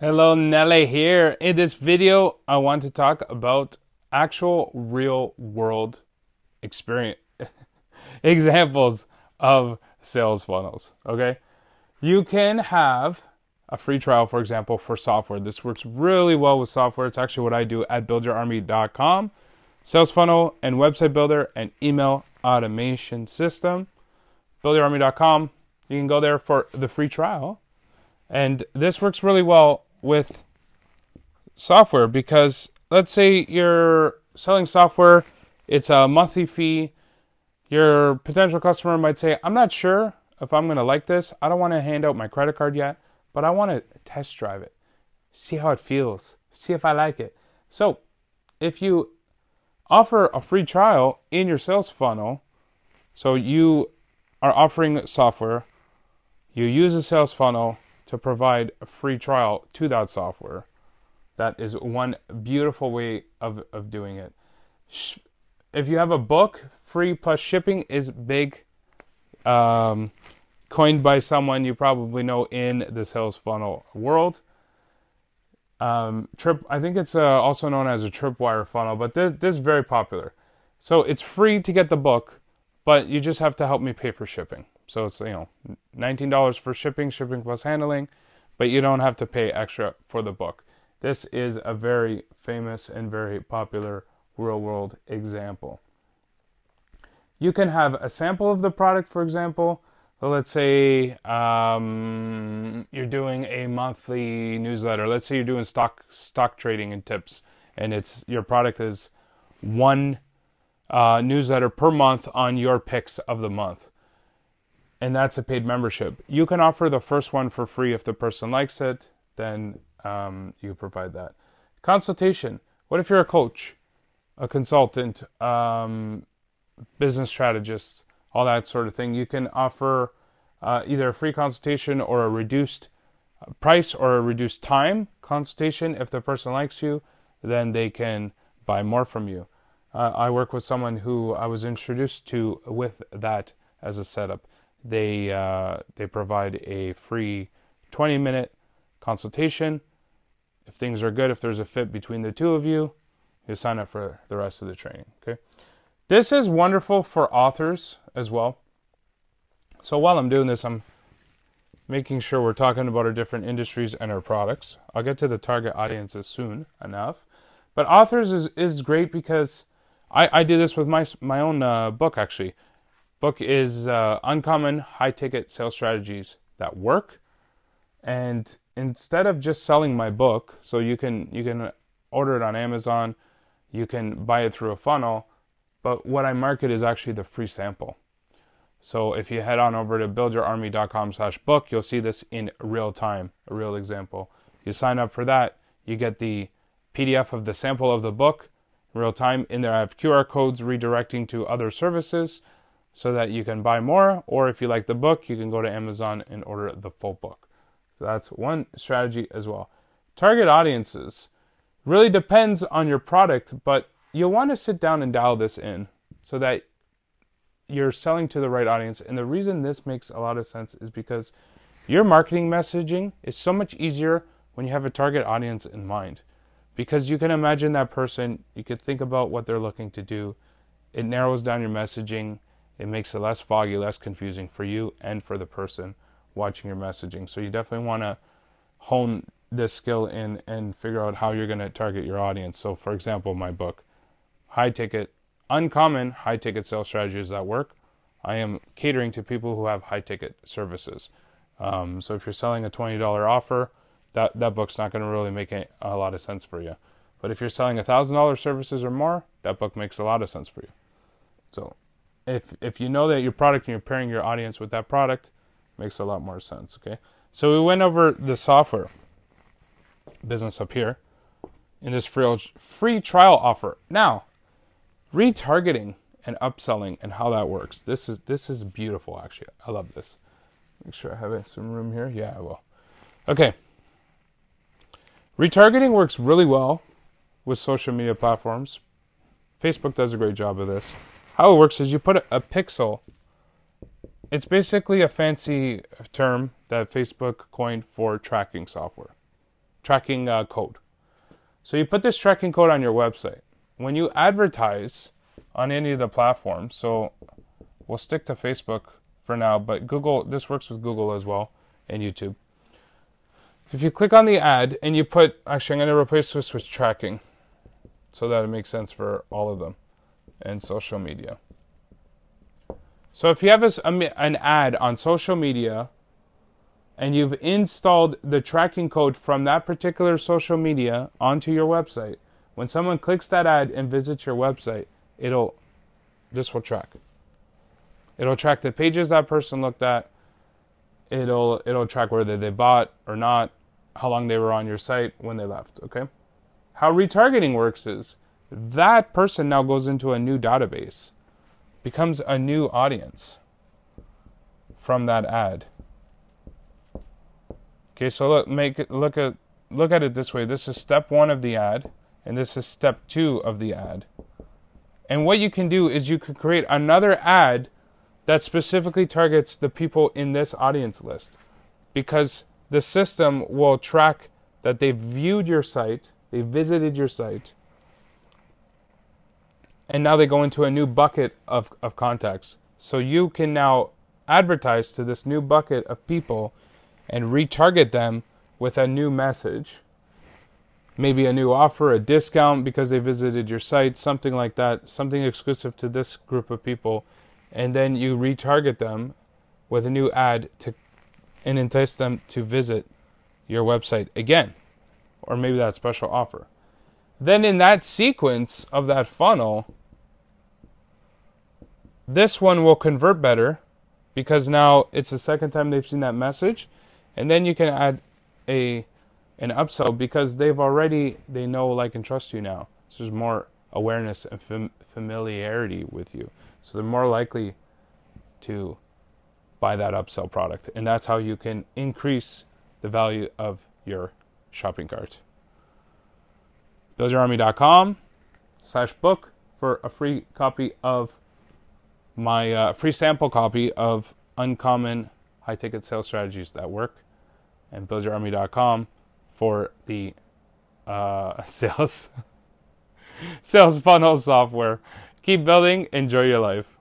Hello, Nelly here. In this video, I want to talk about actual real world experience examples of sales funnels. Okay. You can have a free trial, for example, for software. This works really well with software. It's actually what I do at buildyourarmy.com. Sales funnel and website builder and email automation system. Buildyourarmy.com. You can go there for the free trial. And this works really well with software because let's say you're selling software, it's a monthly fee. Your potential customer might say, I'm not sure if I'm going to like this. I don't want to hand out my credit card yet, but I want to test drive it, see how it feels, see if I like it. So, if you offer a free trial in your sales funnel, so you are offering software, you use a sales funnel to provide a free trial to that software. That is one beautiful way of, of doing it. If you have a book, free plus shipping is big. Um, coined by someone you probably know in the sales funnel world. Um, trip, I think it's uh, also known as a tripwire funnel, but this, this is very popular. So it's free to get the book, but you just have to help me pay for shipping. So it's you know $19 for shipping, shipping plus handling, but you don't have to pay extra for the book. This is a very famous and very popular real world example. You can have a sample of the product, for example. So let's say um, you're doing a monthly newsletter. Let's say you're doing stock stock trading and tips, and it's your product is one uh, newsletter per month on your picks of the month, and that's a paid membership. You can offer the first one for free if the person likes it. Then um, you provide that consultation. What if you're a coach, a consultant, um, business strategist? all that sort of thing. You can offer uh, either a free consultation or a reduced uh, price or a reduced time consultation. If the person likes you, then they can buy more from you. Uh, I work with someone who I was introduced to with that as a setup. They uh, they provide a free 20 minute consultation. If things are good, if there's a fit between the two of you, you sign up for the rest of the training. Okay. This is wonderful for authors as well. So while I'm doing this, I'm making sure we're talking about our different industries and our products. I'll get to the target audiences soon enough. But authors is, is great because I, I do this with my, my own uh, book actually. Book is uh, Uncommon High Ticket Sales Strategies That Work. And instead of just selling my book, so you can you can order it on Amazon, you can buy it through a funnel, but what I market is actually the free sample. So if you head on over to buildyourarmy.com slash book, you'll see this in real time, a real example. You sign up for that, you get the PDF of the sample of the book real time. In there, I have QR codes redirecting to other services so that you can buy more. Or if you like the book, you can go to Amazon and order the full book. So that's one strategy as well. Target audiences really depends on your product, but you'll want to sit down and dial this in so that you're selling to the right audience. And the reason this makes a lot of sense is because your marketing messaging is so much easier when you have a target audience in mind. Because you can imagine that person, you could think about what they're looking to do. It narrows down your messaging, it makes it less foggy, less confusing for you and for the person watching your messaging. So you definitely want to hone this skill in and figure out how you're going to target your audience. So, for example, my book, high ticket, uncommon high ticket sales strategies that work. I am catering to people who have high ticket services. Um, so if you're selling a $20 offer, that, that book's not going to really make a, lot of sense for you. But if you're selling $1,000 services or more, that book makes a lot of sense for you. So if, if you know that your product and you're pairing your audience with that product, makes a lot more sense. Okay. So we went over the software business up here in this free, free trial offer. Now, retargeting and upselling and how that works. This is this is beautiful actually. I love this. Make sure I have some room here. Yeah, I will. Okay. Retargeting works really well with social media platforms. Facebook does a great job of this. How it works is you put a, a pixel. It's basically a fancy term that Facebook coined for tracking software tracking uh, code. So you put this tracking code on your website. When you advertise on any of the platforms, so we'll stick to Facebook for now, but Google, this works with Google as well and YouTube. If you click on the ad and you put, actually, I'm going to replace this with tracking so that it makes sense for all of them and social media. So if you have a, an ad on social media and you've installed the tracking code from that particular social media onto your website, when someone clicks that ad and visits your website, it'll this will track. It'll track the pages that person looked at. It'll it'll track whether they bought or not, how long they were on your site when they left, okay? How retargeting works is that person now goes into a new database, becomes a new audience from that ad. Okay, so look make it look at look at it this way. This is step 1 of the ad and this is step 2 of the ad. And what you can do is you can create another ad that specifically targets the people in this audience list because the system will track that they viewed your site, they visited your site, and now they go into a new bucket of, of contacts. So you can now advertise to this new bucket of people and retarget them with a new message. Maybe a new offer, a discount because they visited your site, something like that, something exclusive to this group of people and then you retarget them with a new ad to and entice them to visit your website again or maybe that special offer then in that sequence of that funnel this one will convert better because now it's the second time they've seen that message and then you can add a an upsell because they've already they know like and trust you now so there's more awareness and fam- familiarity with you so they're more likely to buy that upsell product. And that's how you can increase the value of your shopping cart. BuildYourArmy.com slash book for a free copy of my uh, free sample copy of Uncommon High Ticket Sales Strategies That Work. And BuildYourArmy.com for the uh, sales sales funnel software. Keep building. Enjoy your life.